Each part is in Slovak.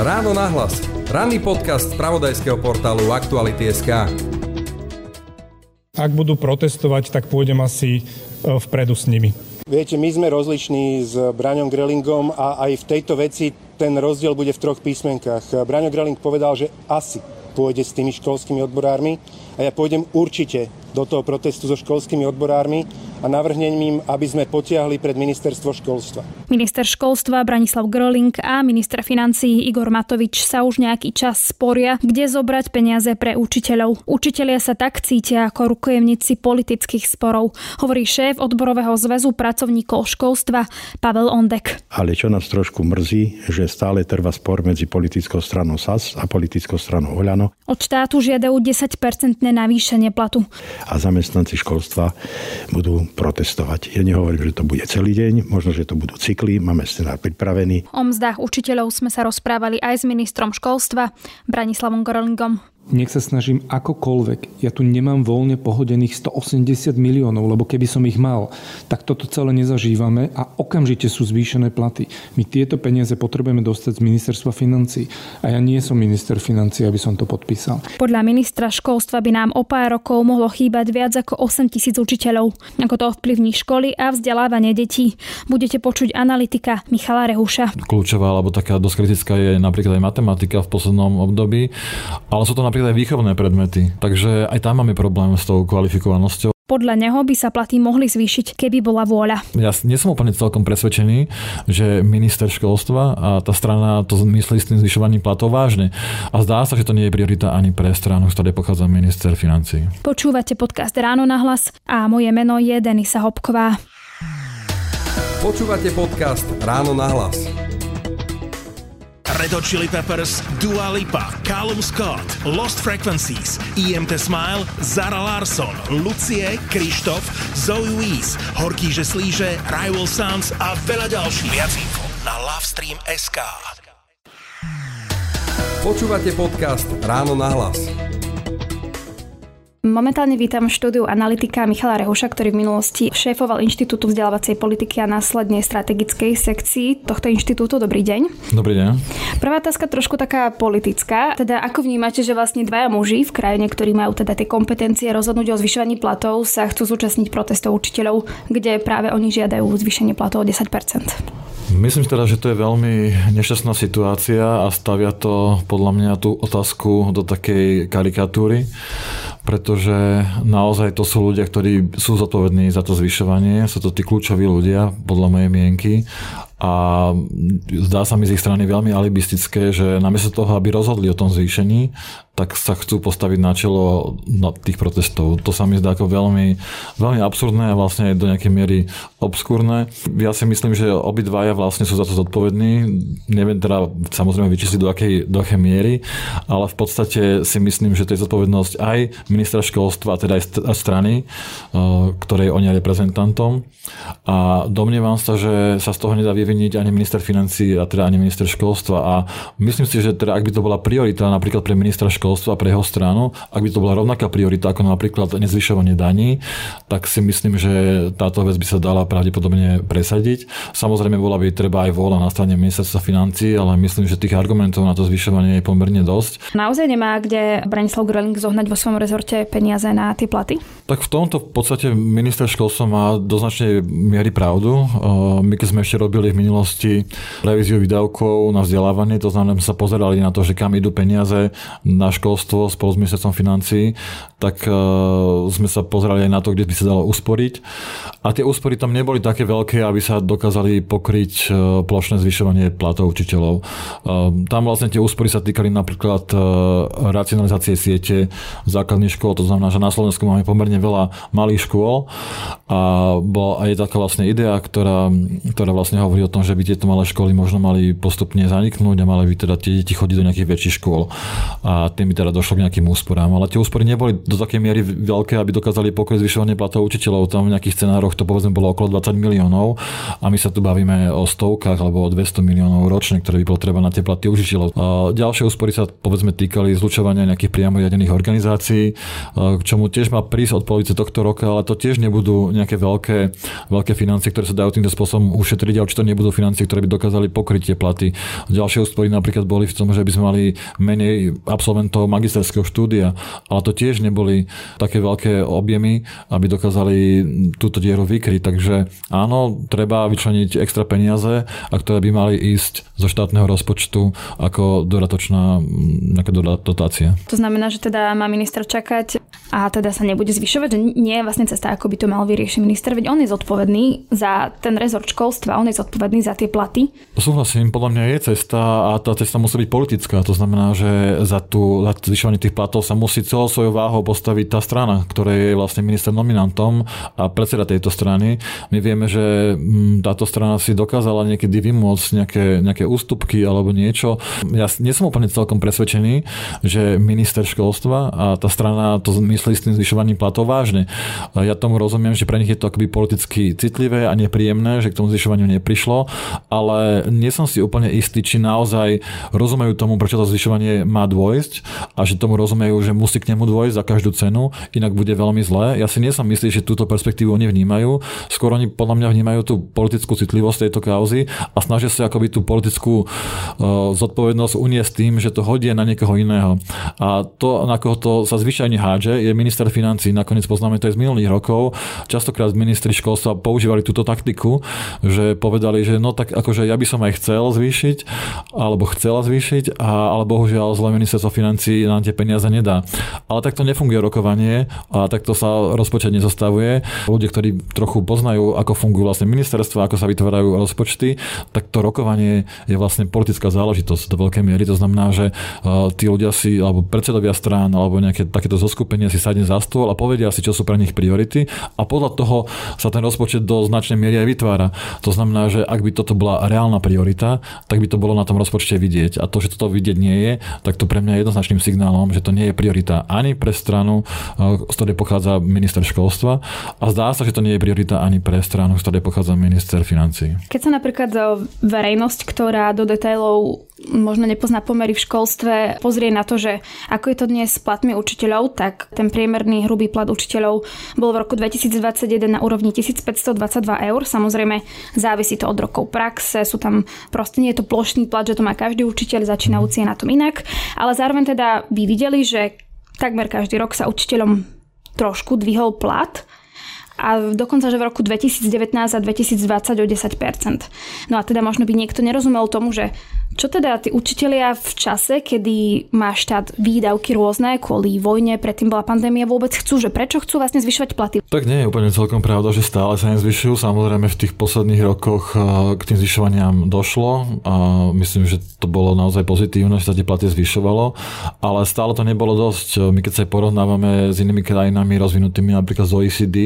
Ráno nahlas. Ranný podcast z pravodajského portálu Aktuality.sk. Ak budú protestovať, tak pôjdem asi e, vpredu s nimi. Viete, my sme rozliční s Braňom Grelingom a aj v tejto veci ten rozdiel bude v troch písmenkách. Braňo Greling povedal, že asi pôjde s tými školskými odborármi a ja pôjdem určite do toho protestu so školskými odborármi a navrhnem im, aby sme potiahli pred ministerstvo školstva. Minister školstva Branislav Gröling a minister financií Igor Matovič sa už nejaký čas sporia, kde zobrať peniaze pre učiteľov. Učitelia sa tak cítia ako rukojemníci politických sporov, hovorí šéf odborového zväzu pracovníkov školstva Pavel Ondek. Ale čo nás trošku mrzí, že stále trvá spor medzi politickou stranou SAS a politickou stranou Oľano. Od štátu žiadajú 10-percentné navýšenie platu. A zamestnanci školstva budú protestovať. Ja nehovorím, že to bude celý deň, možno, že to budú cykly, máme scenár pripravený. O mzdách učiteľov sme sa rozprávali aj s ministrom školstva Branislavom Gorlingom nech sa snažím akokoľvek. Ja tu nemám voľne pohodených 180 miliónov, lebo keby som ich mal, tak toto celé nezažívame a okamžite sú zvýšené platy. My tieto peniaze potrebujeme dostať z ministerstva financí a ja nie som minister financí, aby som to podpísal. Podľa ministra školstva by nám o pár rokov mohlo chýbať viac ako 8 tisíc učiteľov. Ako to ovplyvní školy a vzdelávanie detí. Budete počuť analytika Michala Rehuša. Kľúčová alebo taká dosť kritická je napríklad aj matematika v poslednom období, ale sú to napríklad napríklad aj výchovné predmety. Takže aj tam máme problém s tou kvalifikovanosťou. Podľa neho by sa platy mohli zvýšiť, keby bola vôľa. Ja nie som úplne celkom presvedčený, že minister školstva a tá strana to myslí s tým zvyšovaním platov vážne. A zdá sa, že to nie je priorita ani pre stranu, z ktorej pochádza minister financí. Počúvate podcast Ráno na hlas a moje meno je Denisa Hopková. Počúvate podcast Ráno na hlas. Red Hot Chili Peppers, Dua Lipa, Callum Scott, Lost Frequencies, EMT Smile, Zara Larson, Lucie, Krištof, Zoe Wees, Horký že slíže, Rival Sons a veľa ďalších. Viac info na Lovestream.sk Počúvate podcast Ráno na hlas. Momentálne vítam v štúdiu analytika Michala Rehuša, ktorý v minulosti šéfoval Inštitútu vzdelávacej politiky a následne strategickej sekcii tohto inštitútu. Dobrý deň. Dobrý deň. Prvá otázka trošku taká politická. Teda ako vnímate, že vlastne dvaja muži v krajine, ktorí majú teda tie kompetencie rozhodnúť o zvyšovaní platov, sa chcú zúčastniť protestov učiteľov, kde práve oni žiadajú zvýšenie platov o 10% Myslím teda, že to je veľmi nešťastná situácia a stavia to podľa mňa tú otázku do takej karikatúry pretože naozaj to sú ľudia, ktorí sú zodpovední za to zvyšovanie, sú to tí kľúčoví ľudia, podľa mojej mienky a zdá sa mi z ich strany veľmi alibistické, že namiesto toho, aby rozhodli o tom zvýšení, tak sa chcú postaviť na čelo tých protestov. To sa mi zdá ako veľmi, veľmi absurdné a vlastne do nejakej miery obskúrne. Ja si myslím, že obidvaja vlastne sú za to zodpovední. Neviem teda samozrejme vyčísliť do akej, do akej miery, ale v podstate si myslím, že to je zodpovednosť aj ministra školstva, teda aj strany, eh, ktorej on je reprezentantom. A domnievam sa, že sa z toho nedá vyviniť ani minister financí a teda ani minister školstva. A myslím si, že teda ak by to bola priorita napríklad pre ministra školstva pre jeho stranu, ak by to bola rovnaká priorita ako napríklad nezvyšovanie daní, tak si myslím, že táto vec by sa dala pravdepodobne presadiť. Samozrejme bola by treba aj vola na strane ministerstva financí, ale myslím, že tých argumentov na to zvyšovanie je pomerne dosť. Naozaj nemá kde Branislav Gröling zohnať vo svojom rezorte peniaze na tie platy? Tak v tomto v podstate minister školstva má do značnej miery pravdu. My keď sme ešte robili v minulosti revíziu výdavkov na vzdelávanie, to znamená, sme sa pozerali na to, že kam idú peniaze na školstvo spolu s ministerstvom financí, tak uh, sme sa pozerali aj na to, kde by sa dalo usporiť. A tie úspory tam neboli také veľké, aby sa dokázali pokryť uh, plošné zvyšovanie platov učiteľov. Tam vlastne tie úspory sa týkali napríklad racionalizácie siete základných škôl, to znamená, že na Slovensku máme pomerne veľa malých škôl a bola aj taká vlastne idea, ktorá, ktorá vlastne hovorí o tom, že by tieto malé školy možno mali postupne zaniknúť a mali by teda tie deti chodiť do nejakých väčších škôl. A tým by teda došlo k nejakým úsporám. Ale tie úspory neboli do takej miery veľké, aby dokázali pokryť zvyšovanie platov učiteľov. Tam v nejakých scenároch to povedzme bolo okolo 20 miliónov a my sa tu bavíme o stovkách alebo o 200 miliónov ročne, ktoré by bolo treba na tie platy učiteľov. A ďalšie úspory sa povedzme týkali zlučovania nejakých priamo riadených organizácií, k čomu tiež má prísť polovice tohto roka, ale to tiež nebudú nejaké veľké, veľké financie, ktoré sa dajú týmto spôsobom ušetriť, ale to nebudú financie, ktoré by dokázali pokryť tie platy. Ďalšie úspory napríklad boli v tom, že by sme mali menej absolventov magisterského štúdia, ale to tiež neboli také veľké objemy, aby dokázali túto dieru vykryť. Takže áno, treba vyčleniť extra peniaze, a ktoré by mali ísť zo štátneho rozpočtu ako dodatočná nejaká dotácia. To znamená, že teda má minister čakať a teda sa nebude zvyšovať, že nie je vlastne cesta, ako by to mal vyriešiť minister, veď on je zodpovedný za ten rezort školstva, on je zodpovedný za tie platy. Súhlasím, podľa mňa je cesta a tá cesta musí byť politická. To znamená, že za, tú, za zvyšovanie tých platov sa musí celou svojou váhou postaviť tá strana, ktorá je vlastne minister nominantom a predseda tejto strany. My vieme, že mm, táto strana si dokázala niekedy vymôcť nejaké, nejaké ústupky alebo niečo. Ja nie som úplne celkom presvedčený, že minister školstva a tá strana to myslí s tým zvyšovaním platov vážne. Ja tomu rozumiem, že pre nich je to akoby politicky citlivé a nepríjemné, že k tomu zvyšovaniu neprišlo, ale nie som si úplne istý, či naozaj rozumejú tomu, prečo to zvyšovanie má dôjsť a že tomu rozumejú, že musí k nemu dôjsť za každú cenu, inak bude veľmi zlé. Ja si nie som myslí, že túto perspektívu oni vnímajú. Skôr oni podľa mňa vnímajú tú politickú citlivosť tejto kauzy a snažia sa akoby tú politickú uh, zodpovednosť uniesť tým, že to hodie na niekoho iného. A to, na koho to sa zvyčajne hádže, je minister financí. Nakoniec poznáme to aj z minulých rokov. Častokrát ministri školstva používali túto taktiku, že povedali, že no tak akože ja by som aj chcel zvýšiť, alebo chcela zvýšiť, a, ale bohužiaľ zle ministerstvo financí nám tie peniaze nedá. Ale takto nefunguje rokovanie a takto sa rozpočet nezostavuje. Ľudia, ktorí trochu poznajú, ako fungujú vlastne ministerstva, ako sa vytvárajú rozpočty, tak to rokovanie je vlastne politická záležitosť do veľkej miery. To znamená, že tí ľudia si, alebo predsedovia strán, alebo nejaké takéto zoskupenie si sadne za stôl a povedia si, čo sú pre nich priority a podľa toho sa ten rozpočet do značnej miery aj vytvára. To znamená, že ak by toto bola reálna priorita, tak by to bolo na tom rozpočte vidieť. A to, že toto vidieť nie je, tak to pre mňa je jednoznačným signálom, že to nie je priorita ani pre stranu, z ktorej pochádza minister školstva a zdá sa, že to nie je priorita ani pre stranu, z ktorej pochádza minister financí. Keď sa napríklad verejnosť, ktorá do detailov možno nepozná pomery v školstve, pozrie na to, že ako je to dnes s platmi učiteľov, tak ten priemerný hrubý plat učiteľov bol v roku 2021 na úrovni 1522 eur. Samozrejme, závisí to od rokov praxe, sú tam proste nie je to plošný plat, že to má každý učiteľ, začínajúci je na tom inak. Ale zároveň teda vy videli, že takmer každý rok sa učiteľom trošku dvihol plat a dokonca, že v roku 2019 a 2020 o 10%. No a teda možno by niekto nerozumel tomu, že čo teda tí učitelia v čase, kedy má štát výdavky rôzne kvôli vojne, predtým bola pandémia, vôbec chcú, že prečo chcú vlastne zvyšovať platy? Tak nie je úplne celkom pravda, že stále sa nezvyšujú. Samozrejme v tých posledných rokoch eh, k tým zvyšovaniam došlo a myslím, že to bolo naozaj pozitívne, že sa tie platy zvyšovalo, ale stále to nebolo dosť. My keď sa porovnávame s inými krajinami rozvinutými napríklad z OECD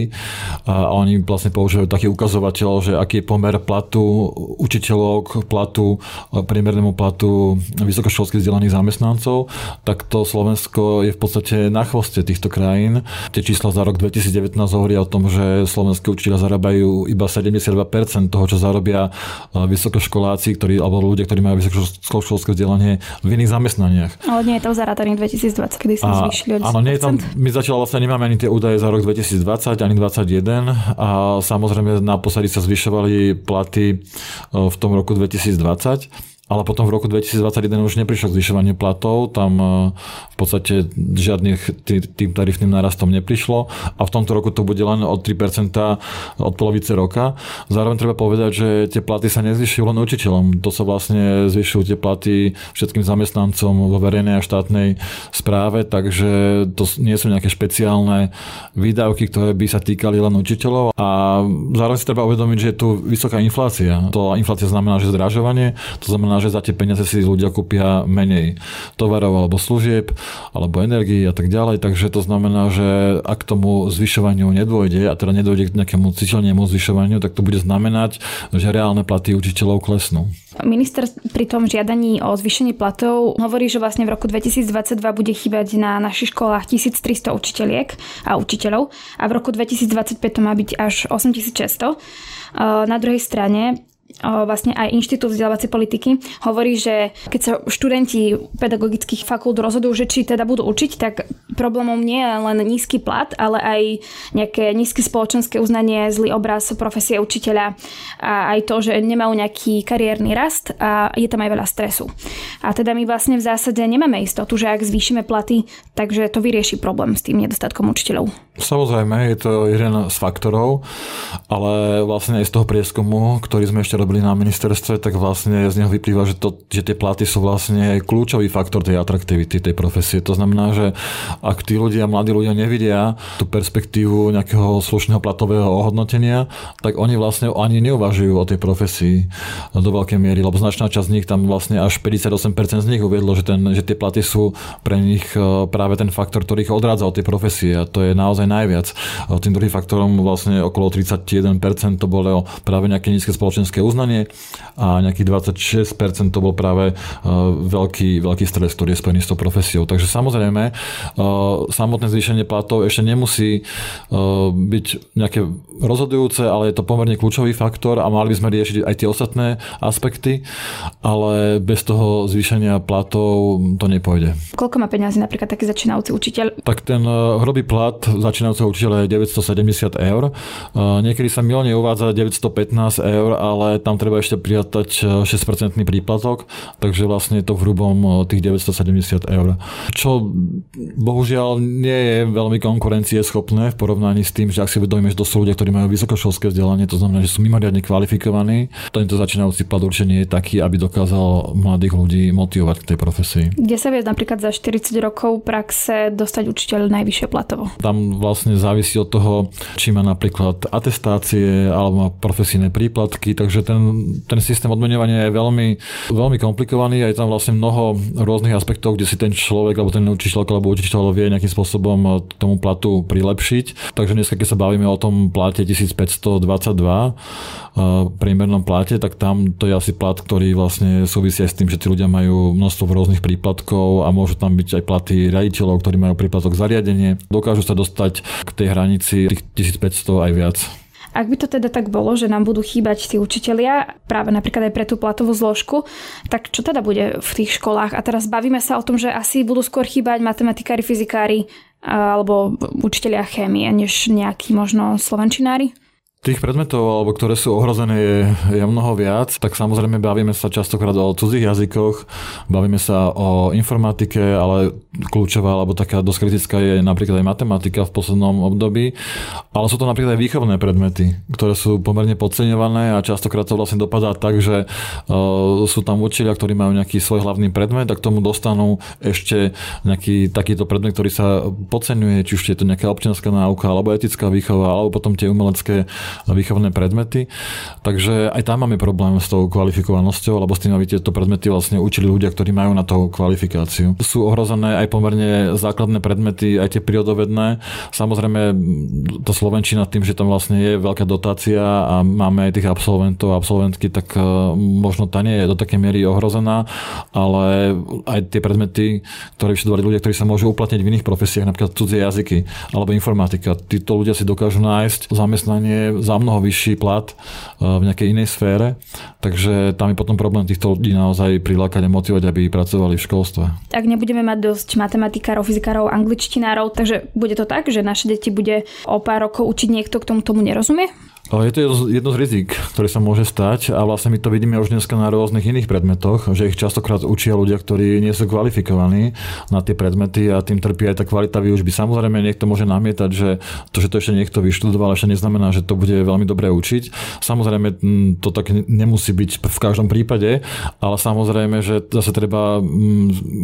a oni vlastne používajú taký ukazovateľ, že aký je pomer platu učiteľov k platu priemer priemernému platu vysokoškolských vzdelaných zamestnancov, tak to Slovensko je v podstate na chvoste týchto krajín. Tie čísla za rok 2019 hovoria o tom, že slovenskí učiteľia zarábajú iba 72% toho, čo zarobia e, vysokoškoláci, ktorí, alebo ľudia, ktorí majú vysokoškolské vzdelanie v iných zamestnaniach. Ale nie je to zarátaný 2020, kedy sa zvýšili Áno, nie je tam, my zatiaľ vlastne nemáme ani tie údaje za rok 2020, ani 2021 a samozrejme naposledy sa zvyšovali platy e, v tom roku 2020 ale potom v roku 2021 už neprišlo k zvyšovaniu platov, tam e, v podstate žiadnych tým tarifným narastom neprišlo a v tomto roku to bude len o 3% od polovice roka. Zároveň treba povedať, že tie platy sa nezvyšujú len učiteľom, to sa vlastne zvyšujú tie platy všetkým zamestnancom vo verejnej a štátnej správe, takže to nie sú nejaké špeciálne výdavky, ktoré by sa týkali len učiteľov a zároveň si treba uvedomiť, že je tu vysoká inflácia. To inflácia znamená, že zdražovanie, to znamená znamená, že za tie peniaze si ľudia kúpia menej tovarov alebo služieb, alebo energii a tak ďalej. Takže to znamená, že ak tomu zvyšovaniu nedôjde, a teda nedôjde k nejakému citeľnému zvyšovaniu, tak to bude znamenať, že reálne platy učiteľov klesnú. Minister pri tom žiadaní o zvýšenie platov hovorí, že vlastne v roku 2022 bude chýbať na našich školách 1300 učiteľiek a učiteľov a v roku 2025 to má byť až 8600. Na druhej strane vlastne aj Inštitút vzdelávacej politiky, hovorí, že keď sa študenti pedagogických fakult rozhodujú, že či teda budú učiť, tak problémom nie je len nízky plat, ale aj nejaké nízke spoločenské uznanie, zlý obraz profesie učiteľa a aj to, že nemajú nejaký kariérny rast a je tam aj veľa stresu. A teda my vlastne v zásade nemáme istotu, že ak zvýšime platy, takže to vyrieši problém s tým nedostatkom učiteľov. Samozrejme, je to jeden z faktorov, ale vlastne aj z toho prieskumu, ktorý sme ešte robili na ministerstve, tak vlastne z neho vyplýva, že, to, že tie platy sú vlastne kľúčový faktor tej atraktivity tej profesie. To znamená, že ak tí ľudia, mladí ľudia nevidia tú perspektívu nejakého slušného platového ohodnotenia, tak oni vlastne ani neuvažujú o tej profesii do veľkej miery, lebo značná časť z nich tam vlastne až 58% z nich uviedlo, že, ten, že tie platy sú pre nich e, práve ten faktor, ktorý ich odrádza od tej profesie a to je naozaj najviac. Tým druhým faktorom vlastne okolo 31% to bolo práve nejaké nízke spoločenské uznanie a nejakých 26% to bol práve e, veľký, veľký stres, ktorý je spojený s tou profesiou. Takže samozrejme, e, samotné zvýšenie platov ešte nemusí e, byť nejaké rozhodujúce, ale je to pomerne kľúčový faktor a mali by sme riešiť aj tie ostatné aspekty, ale bez toho zvýšenia platov to nepôjde. Koľko má peniazy napríklad taký začínajúci učiteľ? Tak ten hrubý plat začínajúceho učiteľa je 970 eur. Niekedy sa milne uvádza 915 eur, ale tam treba ešte prijatať 6% príplatok, takže vlastne je to v hrubom tých 970 eur. Čo bohužiaľ nie je veľmi konkurencieschopné v porovnaní s tým, že ak si uvedomíme, že to sú ľudia, ktorí majú vysokoškolské vzdelanie, to znamená, že sú mimoriadne kvalifikovaní, tento začínajúci plat určite nie je taký, aby dokázal mladých ľudí motivovať k tej profesii. Kde sa vie napríklad za 40 rokov praxe dostať učiteľ najvyššie platovo? Tam vlastne závisí od toho, či má napríklad atestácie alebo má profesijné príplatky, takže ten, ten systém odmenovania je veľmi, veľmi komplikovaný a je tam vlastne mnoho rôznych aspektov, kde si ten človek alebo ten učiteľ alebo učiteľ vie nejakým spôsobom tomu platu prilepšiť. Takže dneska, keď sa bavíme o tom plate 1522 priemernom plate, tak tam to je asi plat, ktorý vlastne súvisí aj s tým, že tí ľudia majú množstvo rôznych príplatkov a môžu tam byť aj platy riaditeľov, ktorí majú príplatok zariadenie. Dokážu sa dostať k tej hranici tých 1500 aj viac. Ak by to teda tak bolo, že nám budú chýbať tí učitelia, práve napríklad aj pre tú platovú zložku, tak čo teda bude v tých školách? A teraz bavíme sa o tom, že asi budú skôr chýbať matematikári, fyzikári alebo učitelia chémie, než nejakí možno slovenčinári? Tých predmetov, alebo ktoré sú ohrozené, je, je mnoho viac. Tak samozrejme bavíme sa častokrát o cudzích jazykoch, bavíme sa o informatike, ale kľúčová alebo taká dosť kritická je napríklad aj matematika v poslednom období. Ale sú to napríklad aj výchovné predmety, ktoré sú pomerne podceňované a častokrát to vlastne dopadá tak, že uh, sú tam učiteľia, ktorí majú nejaký svoj hlavný predmet a k tomu dostanú ešte nejaký takýto predmet, ktorý sa podceňuje, či už je to nejaká občianská náuka, alebo etická výchova, alebo potom tie umelecké výchovné predmety. Takže aj tam máme problém s tou kvalifikovanosťou, alebo s tým, aby tieto predmety vlastne učili ľudia, ktorí majú na to kvalifikáciu. Sú ohrozené aj pomerne základné predmety, aj tie prírodovedné. Samozrejme, to Slovenčina tým, že tam vlastne je veľká dotácia a máme aj tých absolventov a absolventky, tak e, možno tá nie je do takej miery ohrozená, ale aj tie predmety, ktoré vyštudovali ľudia, ktorí sa môžu uplatniť v iných profesiách, napríklad cudzie jazyky alebo informatika. Títo ľudia si dokážu nájsť zamestnanie za mnoho vyšší plat e, v nejakej inej sfére, takže tam je potom problém týchto ľudí naozaj prilákať a motivovať, aby pracovali v školstve. Ak nebudeme mať dosť matematikárov, fyzikárov, angličtinárov, takže bude to tak, že naše deti bude o pár rokov učiť niekto, k tomu tomu nerozumie? Je to jedno z rizik, ktoré sa môže stať a vlastne my to vidíme už dneska na rôznych iných predmetoch, že ich častokrát učia ľudia, ktorí nie sú kvalifikovaní na tie predmety a tým trpí aj tá kvalita výučby. Samozrejme, niekto môže namietať, že to, že to ešte niekto vyštudoval, ešte neznamená, že to bude veľmi dobre učiť. Samozrejme, to tak nemusí byť v každom prípade, ale samozrejme, že zase treba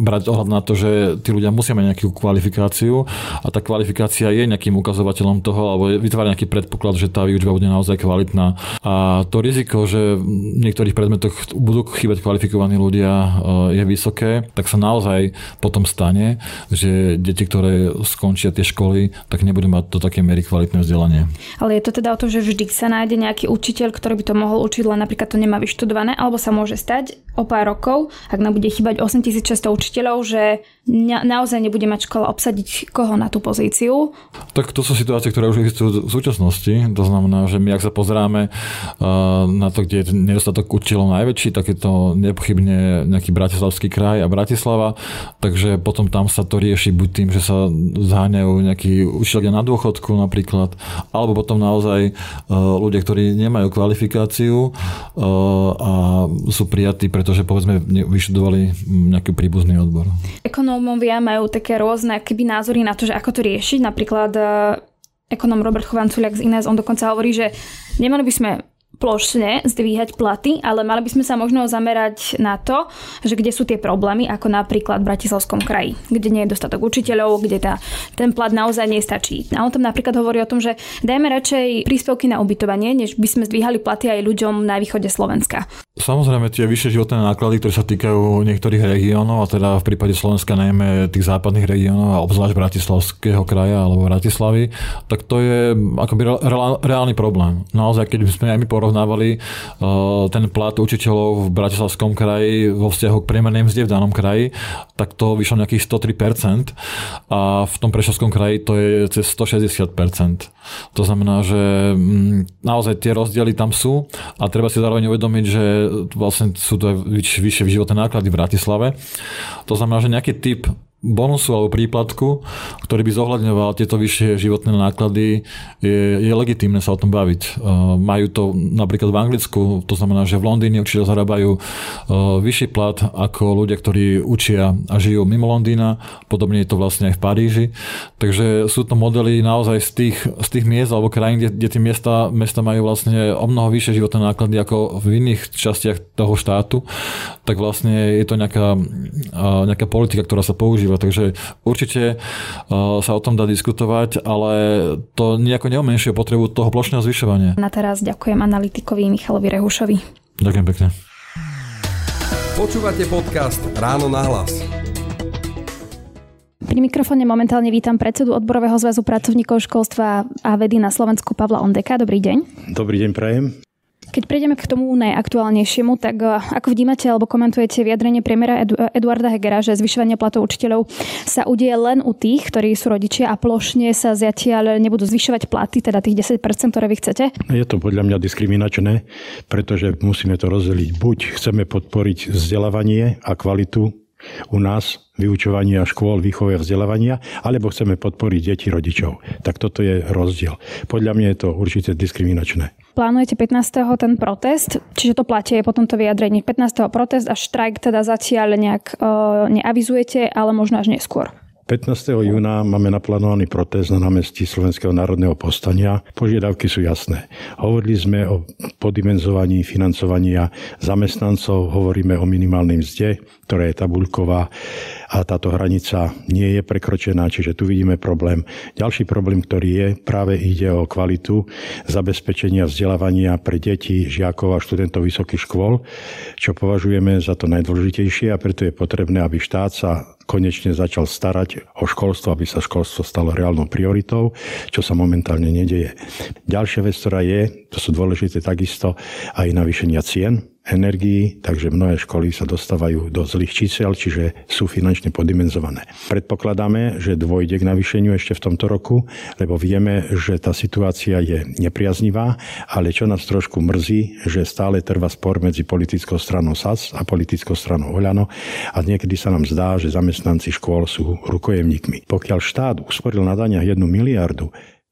brať ohľad na to, že tí ľudia musia mať nejakú kvalifikáciu a tá kvalifikácia je nejakým ukazovateľom toho, alebo vytvára nejaký predpoklad, že tá výučba bude naozaj kvalitná. A to riziko, že v niektorých predmetoch budú chýbať kvalifikovaní ľudia e, je vysoké, tak sa naozaj potom stane, že deti, ktoré skončia tie školy, tak nebudú mať do také miery kvalitné vzdelanie. Ale je to teda o to, že vždy sa nájde nejaký učiteľ, ktorý by to mohol učiť, len napríklad to nemá vyštudované, alebo sa môže stať, o pár rokov, ak nám bude chýbať 8600 učiteľov, že naozaj nebude mať škola obsadiť koho na tú pozíciu? Tak to sú situácie, ktoré už existujú v súčasnosti. To znamená, že my ak sa pozeráme na to, kde je nedostatok učiteľov najväčší, tak je to nepochybne nejaký Bratislavský kraj a Bratislava. Takže potom tam sa to rieši buď tým, že sa zháňajú nejakí učiteľia na dôchodku napríklad, alebo potom naozaj ľudia, ktorí nemajú kvalifikáciu a sú prijatí, pretože povedzme vyštudovali nejaký príbuzný odbor. Ekonómovia majú také rôzne keby názory na to, že ako to riešiť. Napríklad e, ekonóm Robert Chovanculiak z Ines, on dokonca hovorí, že nemali by sme plošne zdvíhať platy, ale mali by sme sa možno zamerať na to, že kde sú tie problémy, ako napríklad v Bratislavskom kraji, kde nie je dostatok učiteľov, kde tá, ten plat naozaj nestačí. A on tam napríklad hovorí o tom, že dajme radšej príspevky na ubytovanie, než by sme zdvíhali platy aj ľuďom na východe Slovenska. Samozrejme tie vyššie životné náklady, ktoré sa týkajú niektorých regiónov, a teda v prípade Slovenska najmä tých západných regiónov a obzvlášť Bratislavského kraja alebo Bratislavy, tak to je akoby reálny problém. Naozaj, keď by sme aj my porovnávali uh, ten plat učiteľov v Bratislavskom kraji vo vzťahu k priemernej mzde v danom kraji, tak to vyšlo nejakých 103% a v tom Prešovskom kraji to je cez 160%. To znamená, že mm, naozaj tie rozdiely tam sú a treba si zároveň uvedomiť, že vlastne sú to aj vyššie životné náklady v Bratislave. To znamená, že nejaký typ bonusu alebo príplatku, ktorý by zohľadňoval tieto vyššie životné náklady, je, je legitímne sa o tom baviť. Uh, majú to napríklad v Anglicku, to znamená, že v Londýne určite zarábajú uh, vyšší plat ako ľudia, ktorí učia a žijú mimo Londýna, podobne je to vlastne aj v Paríži. Takže sú to modely naozaj z tých, z tých miest alebo krajín, kde, kde tie miesta, mesta majú vlastne o mnoho vyššie životné náklady ako v iných častiach toho štátu, tak vlastne je to nejaká, uh, nejaká politika, ktorá sa používa používa. Takže určite uh, sa o tom dá diskutovať, ale to nejako neumenšuje potrebu toho plošného zvyšovania. Na teraz ďakujem analytikovi Michalovi Rehušovi. Ďakujem pekne. Počúvate podcast Ráno na hlas. Pri mikrofóne momentálne vítam predsedu Odborového zväzu pracovníkov školstva a vedy na Slovensku Pavla Ondeka. Dobrý deň. Dobrý deň, prajem. Keď prejdeme k tomu najaktuálnejšiemu, tak eh, ako vnímate alebo komentujete vyjadrenie premiéra Edu- Eduarda Hegera, že zvyšovanie platov učiteľov sa udie len u tých, ktorí sú rodičia a plošne sa zatiaľ nebudú zvyšovať platy, teda tých 10%, ktoré vy chcete? Je to podľa mňa diskriminačné, pretože musíme to rozdeliť. Buď chceme podporiť vzdelávanie a kvalitu u nás vyučovania škôl, výchovy a vzdelávania, alebo chceme podporiť deti rodičov. Tak toto je rozdiel. Podľa mňa je to určite diskriminačné. Plánujete 15. ten protest, čiže to platie potom to vyjadrenie 15. protest a štrajk teda zatiaľ nejak e, neavizujete, ale možno až neskôr. 15. júna máme naplánovaný protest na námestí Slovenského národného povstania. Požiadavky sú jasné. Hovorili sme o podimenzovaní financovania zamestnancov, hovoríme o minimálnej mzde, ktorá je tabuľková a táto hranica nie je prekročená, čiže tu vidíme problém. Ďalší problém, ktorý je, práve ide o kvalitu zabezpečenia vzdelávania pre deti, žiakov a študentov vysokých škôl, čo považujeme za to najdôležitejšie a preto je potrebné, aby štát sa konečne začal starať o školstvo, aby sa školstvo stalo reálnou prioritou, čo sa momentálne nedeje. Ďalšia vec, ktorá je, to sú dôležité takisto aj navýšenia cien energií, takže mnohé školy sa dostávajú do zlých čísel, čiže sú finančne podimenzované. Predpokladáme, že dôjde k navýšeniu ešte v tomto roku, lebo vieme, že tá situácia je nepriaznivá, ale čo nás trošku mrzí, že stále trvá spor medzi politickou stranou SAS a politickou stranou Oľano a niekedy sa nám zdá, že zamestnanci škôl sú rukojemníkmi. Pokiaľ štát usporil na daniach jednu miliardu,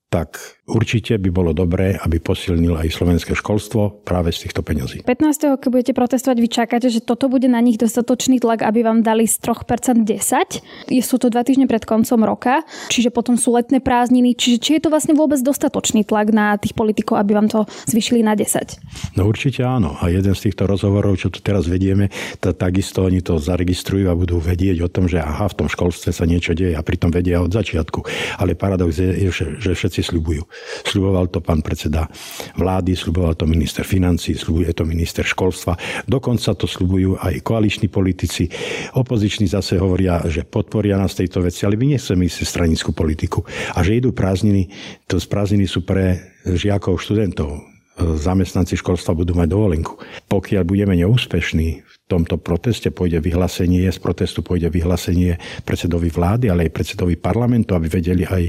tak určite by bolo dobré, aby posilnil aj slovenské školstvo práve z týchto peňazí. 15. keď budete protestovať, vy čakáte, že toto bude na nich dostatočný tlak, aby vám dali z 3% 10. Sú to dva týždne pred koncom roka, čiže potom sú letné prázdniny. Čiže či je to vlastne vôbec dostatočný tlak na tých politikov, aby vám to zvyšili na 10? No určite áno. A jeden z týchto rozhovorov, čo tu teraz vedieme, to takisto oni to zaregistrujú a budú vedieť o tom, že aha, v tom školstve sa niečo deje a pritom vedia od začiatku. Ale paradox je, že všetci všetci sľubujú. Sľuboval to pán predseda vlády, sľuboval to minister financí, sľubuje to minister školstva. Dokonca to sľubujú aj koaliční politici. Opoziční zase hovoria, že podporia nás tejto veci, ale my nechceme ísť stranickú politiku. A že idú prázdniny, to z prázdniny sú pre žiakov, študentov zamestnanci školstva budú mať dovolenku. Pokiaľ budeme neúspešní tomto proteste, pôjde vyhlásenie, z protestu pôjde vyhlásenie predsedovi vlády, ale aj predsedovi parlamentu, aby vedeli aj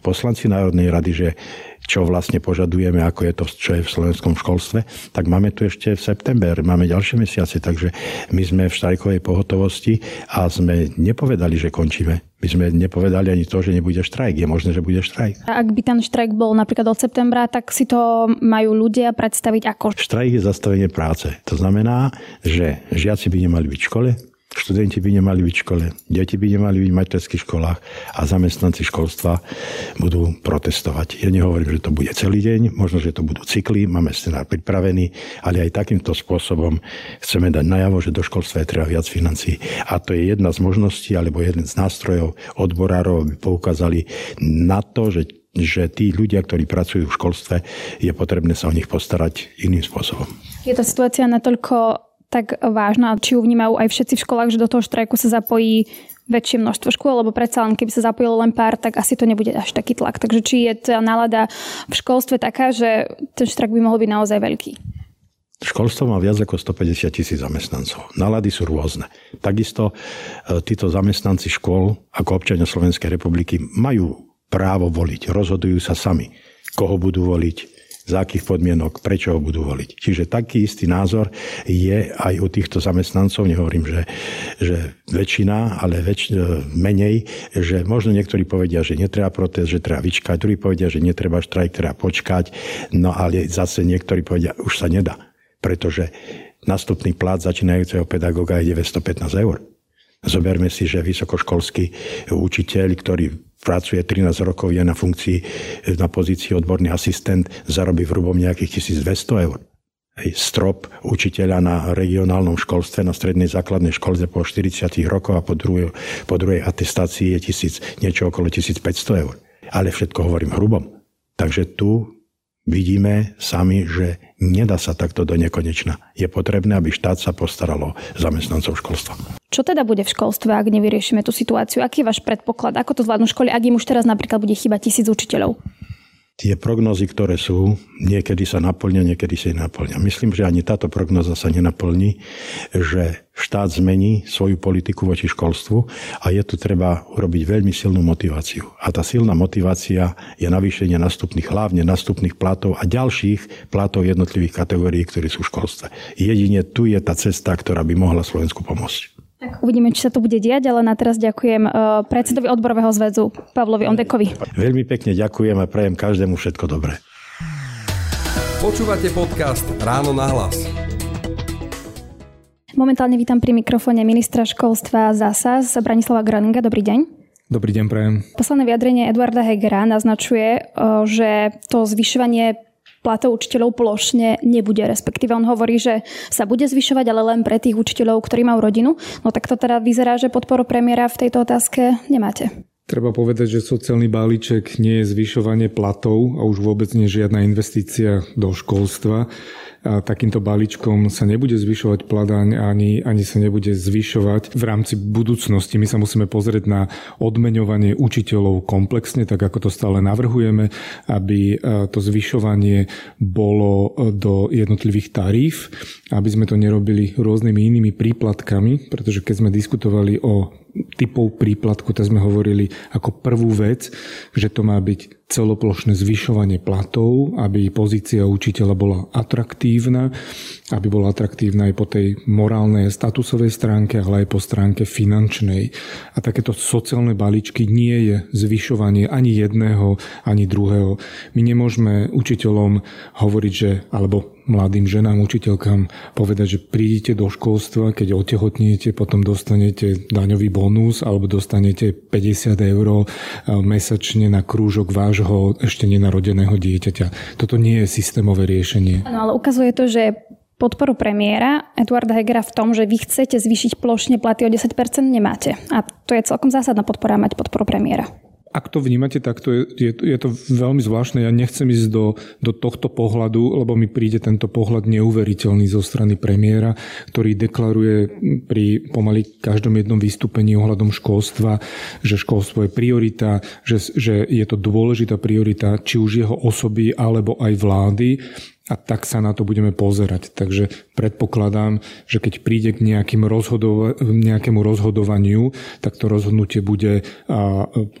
poslanci Národnej rady, že čo vlastne požadujeme, ako je to, čo je v slovenskom školstve, tak máme tu ešte v september, máme ďalšie mesiace, takže my sme v štrajkovej pohotovosti a sme nepovedali, že končíme. My sme nepovedali ani to, že nebude štrajk. Je možné, že bude štrajk. A ak by ten štrajk bol napríklad od septembra, tak si to majú ľudia predstaviť ako? Štrajk je zastavenie práce. To znamená, že žiaci by nemali byť v škole, Študenti by nemali byť v škole, deti by nemali byť v materských školách a zamestnanci školstva budú protestovať. Ja nehovorím, že to bude celý deň, možno, že to budú cykly, máme scenár pripravený, ale aj takýmto spôsobom chceme dať najavo, že do školstva je treba viac financí. A to je jedna z možností, alebo jeden z nástrojov odborárov, aby poukázali na to, že že tí ľudia, ktorí pracujú v školstve, je potrebné sa o nich postarať iným spôsobom. Je tá situácia natoľko tak vážna, či ju vnímajú aj všetci v školách, že do toho štrajku sa zapojí väčšie množstvo škôl, lebo predsa len keby sa zapojilo len pár, tak asi to nebude až taký tlak. Takže či je tá nálada v školstve taká, že ten štrajk by mohol byť naozaj veľký? Školstvo má viac ako 150 tisíc zamestnancov. Nálady sú rôzne. Takisto e, títo zamestnanci škôl ako občania Slovenskej republiky majú právo voliť. Rozhodujú sa sami, koho budú voliť, za akých podmienok, prečo ho budú voliť. Čiže taký istý názor je aj u týchto zamestnancov, nehovorím, že, že väčšina, ale väč, e, menej, že možno niektorí povedia, že netreba protest, že treba vyčkať, druhí povedia, že netreba štrajk, treba počkať, no ale zase niektorí povedia, už sa nedá, pretože nastupný plat začínajúceho pedagóga je 915 eur. Zoberme si, že vysokoškolský učiteľ, ktorý pracuje 13 rokov, je na funkcii, na pozícii odborný asistent, zarobí v hrubom nejakých 1200 eur. Hej, strop učiteľa na regionálnom školstve, na strednej základnej škole po 40 rokoch a po druhej, po druhej atestácii je tisíc, niečo okolo 1500 eur. Ale všetko hovorím hrubom. Takže tu vidíme sami, že nedá sa takto do nekonečna. Je potrebné, aby štát sa postaralo zamestnancov školstva. Čo teda bude v školstve, ak nevyriešime tú situáciu? Aký je váš predpoklad? Ako to zvládnu školy, ak im už teraz napríklad bude chýbať tisíc učiteľov? Tie prognozy, ktoré sú, niekedy sa naplňa, niekedy sa naplňa. Myslím, že ani táto prognoza sa nenaplní, že štát zmení svoju politiku voči školstvu a je tu treba urobiť veľmi silnú motiváciu. A tá silná motivácia je navýšenie nastupných, hlavne nastupných platov a ďalších platov jednotlivých kategórií, ktorí sú v školstve. Jedine tu je tá cesta, ktorá by mohla Slovensku pomôcť. Tak uvidíme, či sa to bude diať, ale na teraz ďakujem eh, predsedovi odborového zväzu Pavlovi Ondekovi. Veľmi pekne ďakujem a prajem každému všetko dobré. Počúvate podcast Ráno na hlas. Momentálne vítam pri mikrofóne ministra školstva ZASAS Branislava Groninga. Dobrý deň. Dobrý deň, prajem. Posledné vyjadrenie Eduarda Hegera naznačuje, eh, že to zvyšovanie platov učiteľov plošne nebude, respektíve on hovorí, že sa bude zvyšovať, ale len pre tých učiteľov, ktorí majú rodinu. No tak to teda vyzerá, že podporu premiéra v tejto otázke nemáte. Treba povedať, že sociálny balíček nie je zvyšovanie platov a už vôbec nie žiadna investícia do školstva takýmto balíčkom sa nebude zvyšovať pladaň ani, ani sa nebude zvyšovať v rámci budúcnosti. My sa musíme pozrieť na odmeňovanie učiteľov komplexne, tak ako to stále navrhujeme, aby e, to zvyšovanie bolo e, do jednotlivých taríf, aby sme to nerobili rôznymi inými príplatkami, pretože keď sme diskutovali o typov príplatku, tak sme hovorili ako prvú vec, že to má byť celoplošné zvyšovanie platov, aby pozícia učiteľa bola atraktívna, aby bola atraktívna aj po tej morálnej statusovej stránke, ale aj po stránke finančnej. A takéto sociálne balíčky nie je zvyšovanie ani jedného, ani druhého. My nemôžeme učiteľom hovoriť, že, alebo mladým ženám, učiteľkám povedať, že prídete do školstva, keď otehotniete, potom dostanete daňový bonus alebo dostanete 50 eur eh, mesačne na krúžok vášho ešte nenarodeného dieťaťa. Toto nie je systémové riešenie. No ale ukazuje to, že podporu premiéra Eduarda Hegera v tom, že vy chcete zvýšiť plošne platy o 10% nemáte. A to je celkom zásadná podpora mať podporu premiéra ak to vnímate takto, je, je, je to veľmi zvláštne. Ja nechcem ísť do, do tohto pohľadu, lebo mi príde tento pohľad neuveriteľný zo strany premiéra, ktorý deklaruje pri pomaly každom jednom vystúpení ohľadom školstva, že školstvo je priorita, že, že je to dôležitá priorita či už jeho osoby alebo aj vlády a tak sa na to budeme pozerať. Takže predpokladám, že keď príde k nejakým rozhodova- nejakému rozhodovaniu, tak to rozhodnutie bude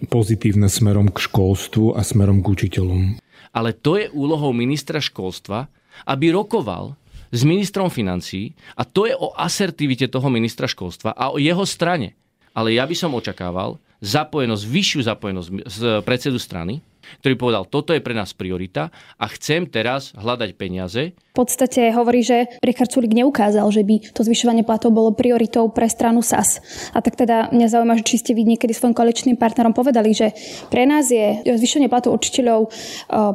pozitívne smerom k školstvu a smerom k učiteľom. Ale to je úlohou ministra školstva, aby rokoval s ministrom financí a to je o asertivite toho ministra školstva a o jeho strane. Ale ja by som očakával zapojenosť, vyššiu zapojenosť z predsedu strany, ktorý povedal, toto je pre nás priorita a chcem teraz hľadať peniaze. Podstate hovorí, že Richard Sulik neukázal, že by to zvyšovanie platov bolo prioritou pre stranu SAS. A tak teda mňa zaujíma, že či ste vy niekedy svojim koaličným partnerom povedali, že pre nás je zvyšovanie platov učiteľov e,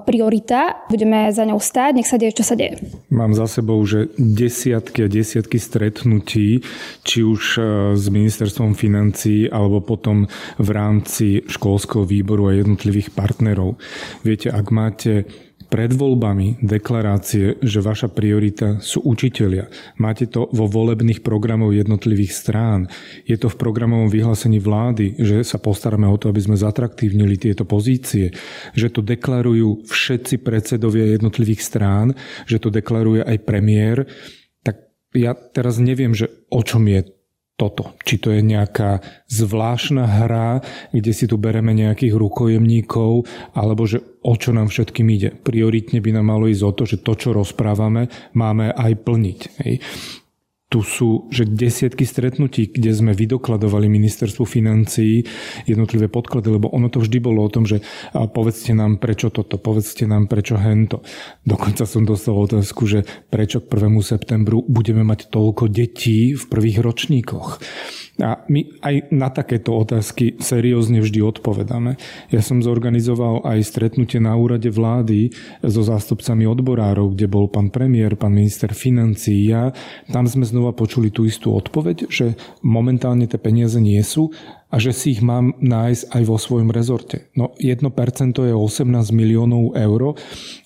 priorita, budeme za ňou stáť, nech sa deje, čo sa deje. Mám za sebou, že desiatky a desiatky stretnutí, či už e, s ministerstvom financí, alebo potom v rámci školského výboru a jednotlivých partnerov. Viete, ak máte pred voľbami deklarácie, že vaša priorita sú učitelia. Máte to vo volebných programoch jednotlivých strán. Je to v programovom vyhlásení vlády, že sa postaráme o to, aby sme zatraktívnili tieto pozície. Že to deklarujú všetci predsedovia jednotlivých strán, že to deklaruje aj premiér. Tak ja teraz neviem, že o čom je toto. Či to je nejaká zvláštna hra, kde si tu bereme nejakých rukojemníkov, alebo že o čo nám všetkým ide. Prioritne by nám malo ísť o to, že to, čo rozprávame, máme aj plniť. Hej tu sú že desiatky stretnutí, kde sme vydokladovali ministerstvu financií jednotlivé podklady, lebo ono to vždy bolo o tom, že povedzte nám prečo toto, povedzte nám prečo hento. Dokonca som dostal otázku, že prečo k 1. septembru budeme mať toľko detí v prvých ročníkoch. A my aj na takéto otázky seriózne vždy odpovedáme. Ja som zorganizoval aj stretnutie na úrade vlády so zástupcami odborárov, kde bol pán premiér, pán minister financií, ja. Tam sme znova počuli tú istú odpoveď, že momentálne tie peniaze nie sú a že si ich mám nájsť aj vo svojom rezorte. No 1% je 18 miliónov eur,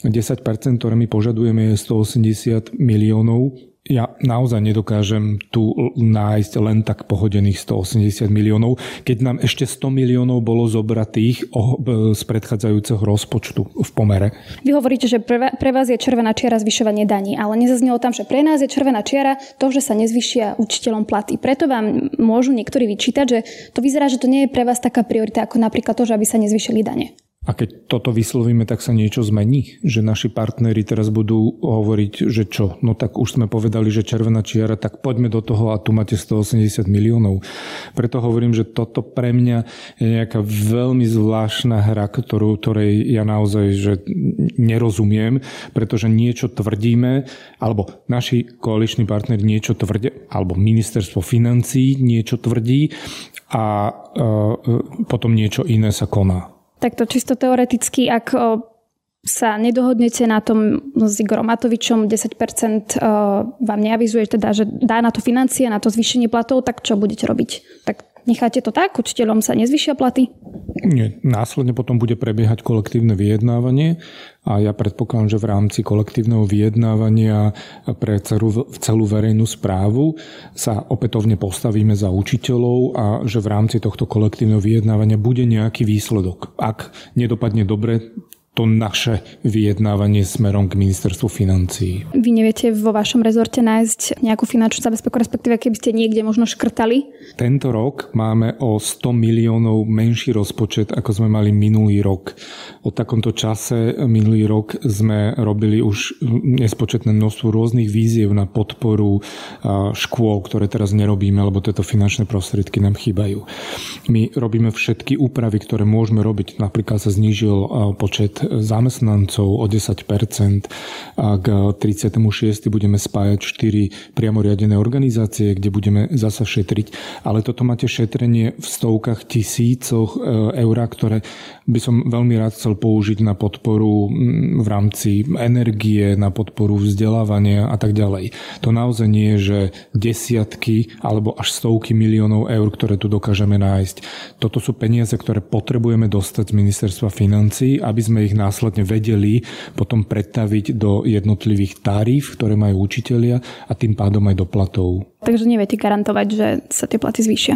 10%, ktoré my požadujeme, je 180 miliónov ja naozaj nedokážem tu nájsť len tak pohodených 180 miliónov, keď nám ešte 100 miliónov bolo zobratých z predchádzajúceho rozpočtu v pomere. Vy hovoríte, že pre vás je červená čiara zvyšovanie daní, ale nezaznelo tam, že pre nás je červená čiara to, že sa nezvyšia učiteľom platy. Preto vám môžu niektorí vyčítať, že to vyzerá, že to nie je pre vás taká priorita ako napríklad to, že aby sa nezvyšili dane. A keď toto vyslovíme, tak sa niečo zmení? Že naši partneri teraz budú hovoriť, že čo? No tak už sme povedali, že červená čiara, tak poďme do toho a tu máte 180 miliónov. Preto hovorím, že toto pre mňa je nejaká veľmi zvláštna hra, ktorú, ktorej ja naozaj že nerozumiem, pretože niečo tvrdíme, alebo naši koaliční partneri niečo tvrdia, alebo ministerstvo financí niečo tvrdí a e, e potom niečo iné sa koná. Takto čisto teoreticky, ak sa nedohodnete na tom s Igorom Matovičom, 10% vám neavizuje teda, že dá na to financie, na to zvýšenie platov, tak čo budete robiť? Tak necháte to tak? Učiteľom sa nezvyšia platy? Nie, následne potom bude prebiehať kolektívne vyjednávanie a ja predpokladám, že v rámci kolektívneho vyjednávania pre celú, celú verejnú správu sa opätovne postavíme za učiteľov a že v rámci tohto kolektívneho vyjednávania bude nejaký výsledok. Ak nedopadne dobre, to naše vyjednávanie smerom k ministerstvu financií. Vy neviete vo vašom rezorte nájsť nejakú finančnú zabezpeku, respektíve keby ste niekde možno škrtali? Tento rok máme o 100 miliónov menší rozpočet, ako sme mali minulý rok. O takomto čase minulý rok sme robili už nespočetné množstvo rôznych víziev na podporu škôl, ktoré teraz nerobíme, lebo tieto finančné prostriedky nám chýbajú. My robíme všetky úpravy, ktoré môžeme robiť. Napríklad sa znížil počet zamestnancov o 10% a k 36. budeme spájať 4 priamo riadené organizácie, kde budeme zasa šetriť. Ale toto máte šetrenie v stovkách tisícoch e, eur, ktoré by som veľmi rád chcel použiť na podporu v rámci energie, na podporu vzdelávania a tak ďalej. To naozaj nie je, že desiatky alebo až stovky miliónov eur, ktoré tu dokážeme nájsť. Toto sú peniaze, ktoré potrebujeme dostať z ministerstva financí, aby sme ich následne vedeli potom predtaviť do jednotlivých taríf, ktoré majú učitelia a tým pádom aj do platov. Takže neviete garantovať, že sa tie platy zvýšia?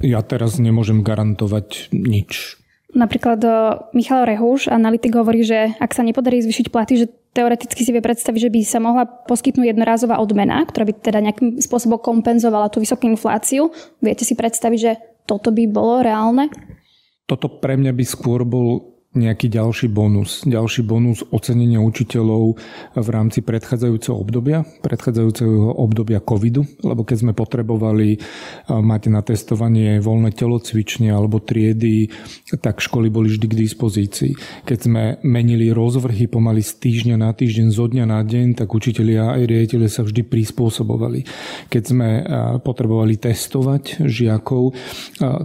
Ja teraz nemôžem garantovať nič. Napríklad Michal Rehúš, analytik, hovorí, že ak sa nepodarí zvýšiť platy, že teoreticky si vie predstaviť, že by sa mohla poskytnúť jednorázová odmena, ktorá by teda nejakým spôsobom kompenzovala tú vysokú infláciu. Viete si predstaviť, že toto by bolo reálne? Toto pre mňa by skôr bol nejaký ďalší bonus. Ďalší bonus ocenenia učiteľov v rámci predchádzajúceho obdobia, predchádzajúceho obdobia covidu, lebo keď sme potrebovali mať na testovanie voľné telocvične alebo triedy, tak školy boli vždy k dispozícii. Keď sme menili rozvrhy pomaly z týždňa na týždeň, zo dňa na deň, tak učitelia aj riaditeľe sa vždy prispôsobovali. Keď sme potrebovali testovať žiakov,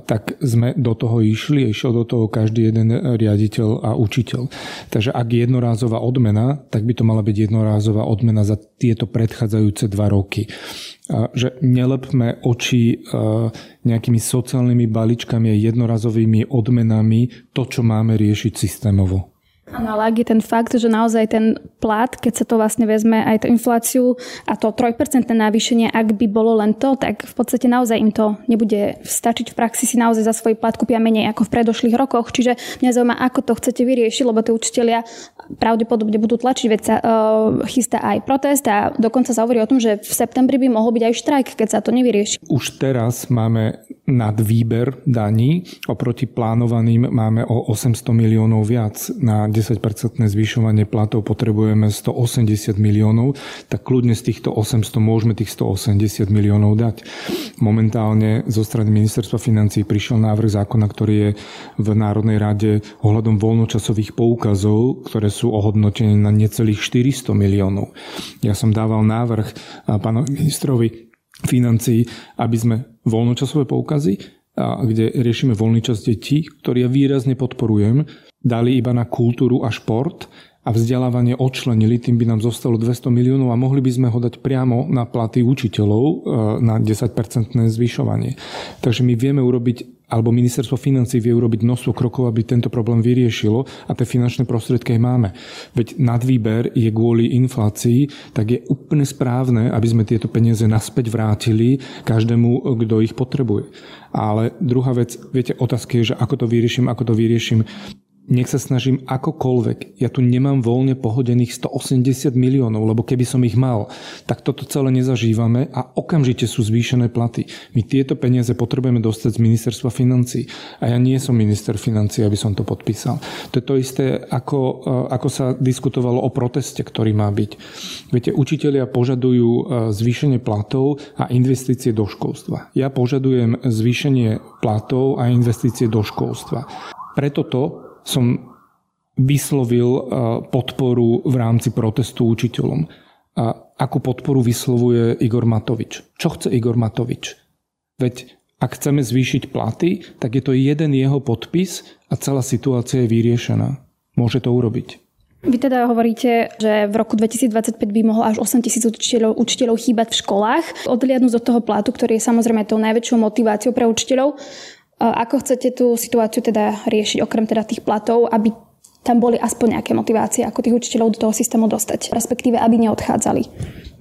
tak sme do toho išli, išiel do toho každý jeden riaditeľ riaditeľ a učiteľ. Takže ak je jednorázová odmena, tak by to mala byť jednorázová odmena za tieto predchádzajúce dva roky. Že nelepme oči nejakými sociálnymi balíčkami a jednorazovými odmenami to, čo máme riešiť systémovo. Áno, ak je ten fakt, že naozaj ten plat, keď sa to vlastne vezme aj tú infláciu a to 3% navýšenie, ak by bolo len to, tak v podstate naozaj im to nebude stačiť v praxi si naozaj za svoj plat kúpia menej ako v predošlých rokoch. Čiže mňa zaujíma, ako to chcete vyriešiť, lebo tí učitelia pravdepodobne budú tlačiť, veď sa uh, chystá aj protest a dokonca sa hovorí o tom, že v septembri by mohol byť aj štrajk, keď sa to nevyrieši. Už teraz máme nad výber daní, oproti plánovaným máme o 800 miliónov viac na 10-percentné zvyšovanie platov potrebujeme 180 miliónov, tak kľudne z týchto 800 môžeme tých 180 miliónov dať. Momentálne zo strany ministerstva financí prišiel návrh zákona, ktorý je v Národnej rade ohľadom voľnočasových poukazov, ktoré sú ohodnotené na necelých 400 miliónov. Ja som dával návrh pánovi ministrovi financí, aby sme voľnočasové poukazy, kde riešime voľný čas detí, ktorý ja výrazne podporujem, dali iba na kultúru a šport a vzdelávanie odčlenili, tým by nám zostalo 200 miliónov a mohli by sme ho dať priamo na platy učiteľov e, na 10-percentné zvyšovanie. Takže my vieme urobiť alebo ministerstvo financí vie urobiť množstvo krokov, aby tento problém vyriešilo a tie finančné prostriedky aj máme. Veď nadvýber je kvôli inflácii, tak je úplne správne, aby sme tieto peniaze naspäť vrátili každému, kto ich potrebuje. Ale druhá vec, viete, otázka je, že ako to vyrieším, ako to vyrieším nech sa snažím akokoľvek. Ja tu nemám voľne pohodených 180 miliónov, lebo keby som ich mal, tak toto celé nezažívame a okamžite sú zvýšené platy. My tieto peniaze potrebujeme dostať z ministerstva financí. A ja nie som minister financí, aby som to podpísal. To je to isté, ako, eh, ako sa diskutovalo o proteste, ktorý má byť. Viete, učitelia požadujú eh, zvýšenie platov a investície do školstva. Ja požadujem zvýšenie platov a investície do školstva. Preto to som vyslovil eh, podporu v rámci protestu učiteľom. A akú podporu vyslovuje Igor Matovič? Čo chce Igor Matovič? Veď ak chceme zvýšiť platy, tak je to jeden jeho podpis a celá situácia je vyriešená. Môže to urobiť. Vy teda hovoríte, že v roku 2025 by mohlo až 8 tisíc učiteľov, učiteľov chýbať v školách. Odliadnúť od toho platu, ktorý je samozrejme tou najväčšou motiváciou pre učiteľov. Ako chcete tú situáciu teda riešiť, okrem teda tých platov, aby tam boli aspoň nejaké motivácie, ako tých učiteľov do toho systému dostať, respektíve aby neodchádzali?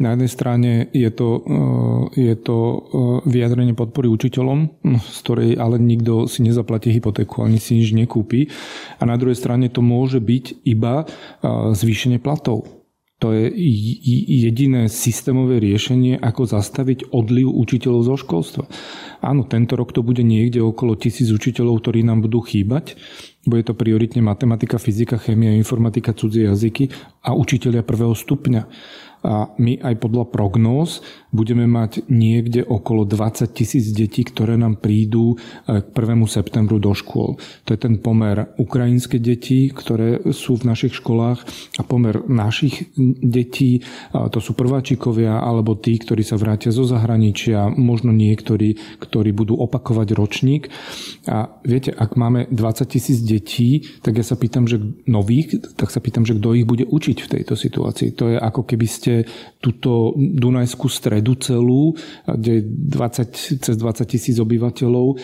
Na jednej strane je to, e, je to e, vyjadrenie podpory učiteľom, z ktorej ale nikto si nezaplatí hypotéku, ani si nič nekúpi. A na druhej strane to môže byť iba e, zvýšenie platov. To je jediné systémové riešenie, ako zastaviť odliv učiteľov zo školstva. Áno, tento rok to bude niekde okolo tisíc učiteľov, ktorí nám budú chýbať. Bude to prioritne matematika, fyzika, chémia, informatika, cudzie jazyky a učiteľia prvého stupňa a my aj podľa prognóz budeme mať niekde okolo 20 tisíc detí, ktoré nám prídu e, k 1. septembru do škôl. To je ten pomer ukrajinské deti, ktoré sú v našich školách a pomer našich detí, to sú prváčikovia alebo tí, ktorí sa vrátia zo zahraničia, možno niektorí, ktorí budú opakovať ročník. A viete, ak máme 20 tisíc detí, tak ja sa pýtam, že nových, tak sa pýtam, že kto ich bude učiť v tejto situácii. To je ako keby ste túto Dunajskú stredu celú, kde je 20, cez 20 tisíc obyvateľov,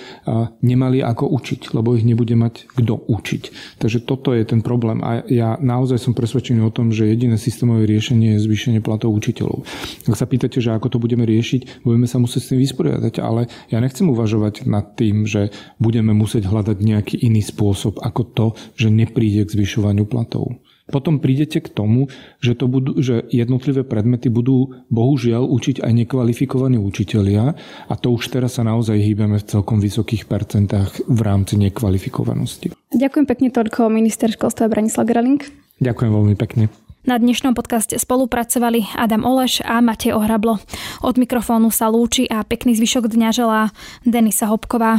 nemali ako učiť, lebo ich nebude mať kto učiť. Takže toto je ten problém. A ja naozaj som presvedčený o tom, že jediné systémové riešenie je zvýšenie platov učiteľov. Ak sa pýtate, že ako to budeme riešiť, budeme sa musieť s tým vysporiadať, ale ja nechcem uvažovať nad tým, že budeme musieť hľadať nejaký iný spôsob ako to, že nepríde k zvyšovaniu platov. Potom prídete k tomu, že, to budú, že jednotlivé predmety budú bohužiaľ učiť aj nekvalifikovaní učitelia a to už teraz sa naozaj hýbeme v celkom vysokých percentách v rámci nekvalifikovanosti. Ďakujem pekne toľko minister školstva Branislav Greling. Ďakujem veľmi pekne. Na dnešnom podcaste spolupracovali Adam Oleš a Matej Ohrablo. Od mikrofónu sa lúči a pekný zvyšok dňa želá Denisa Hopková.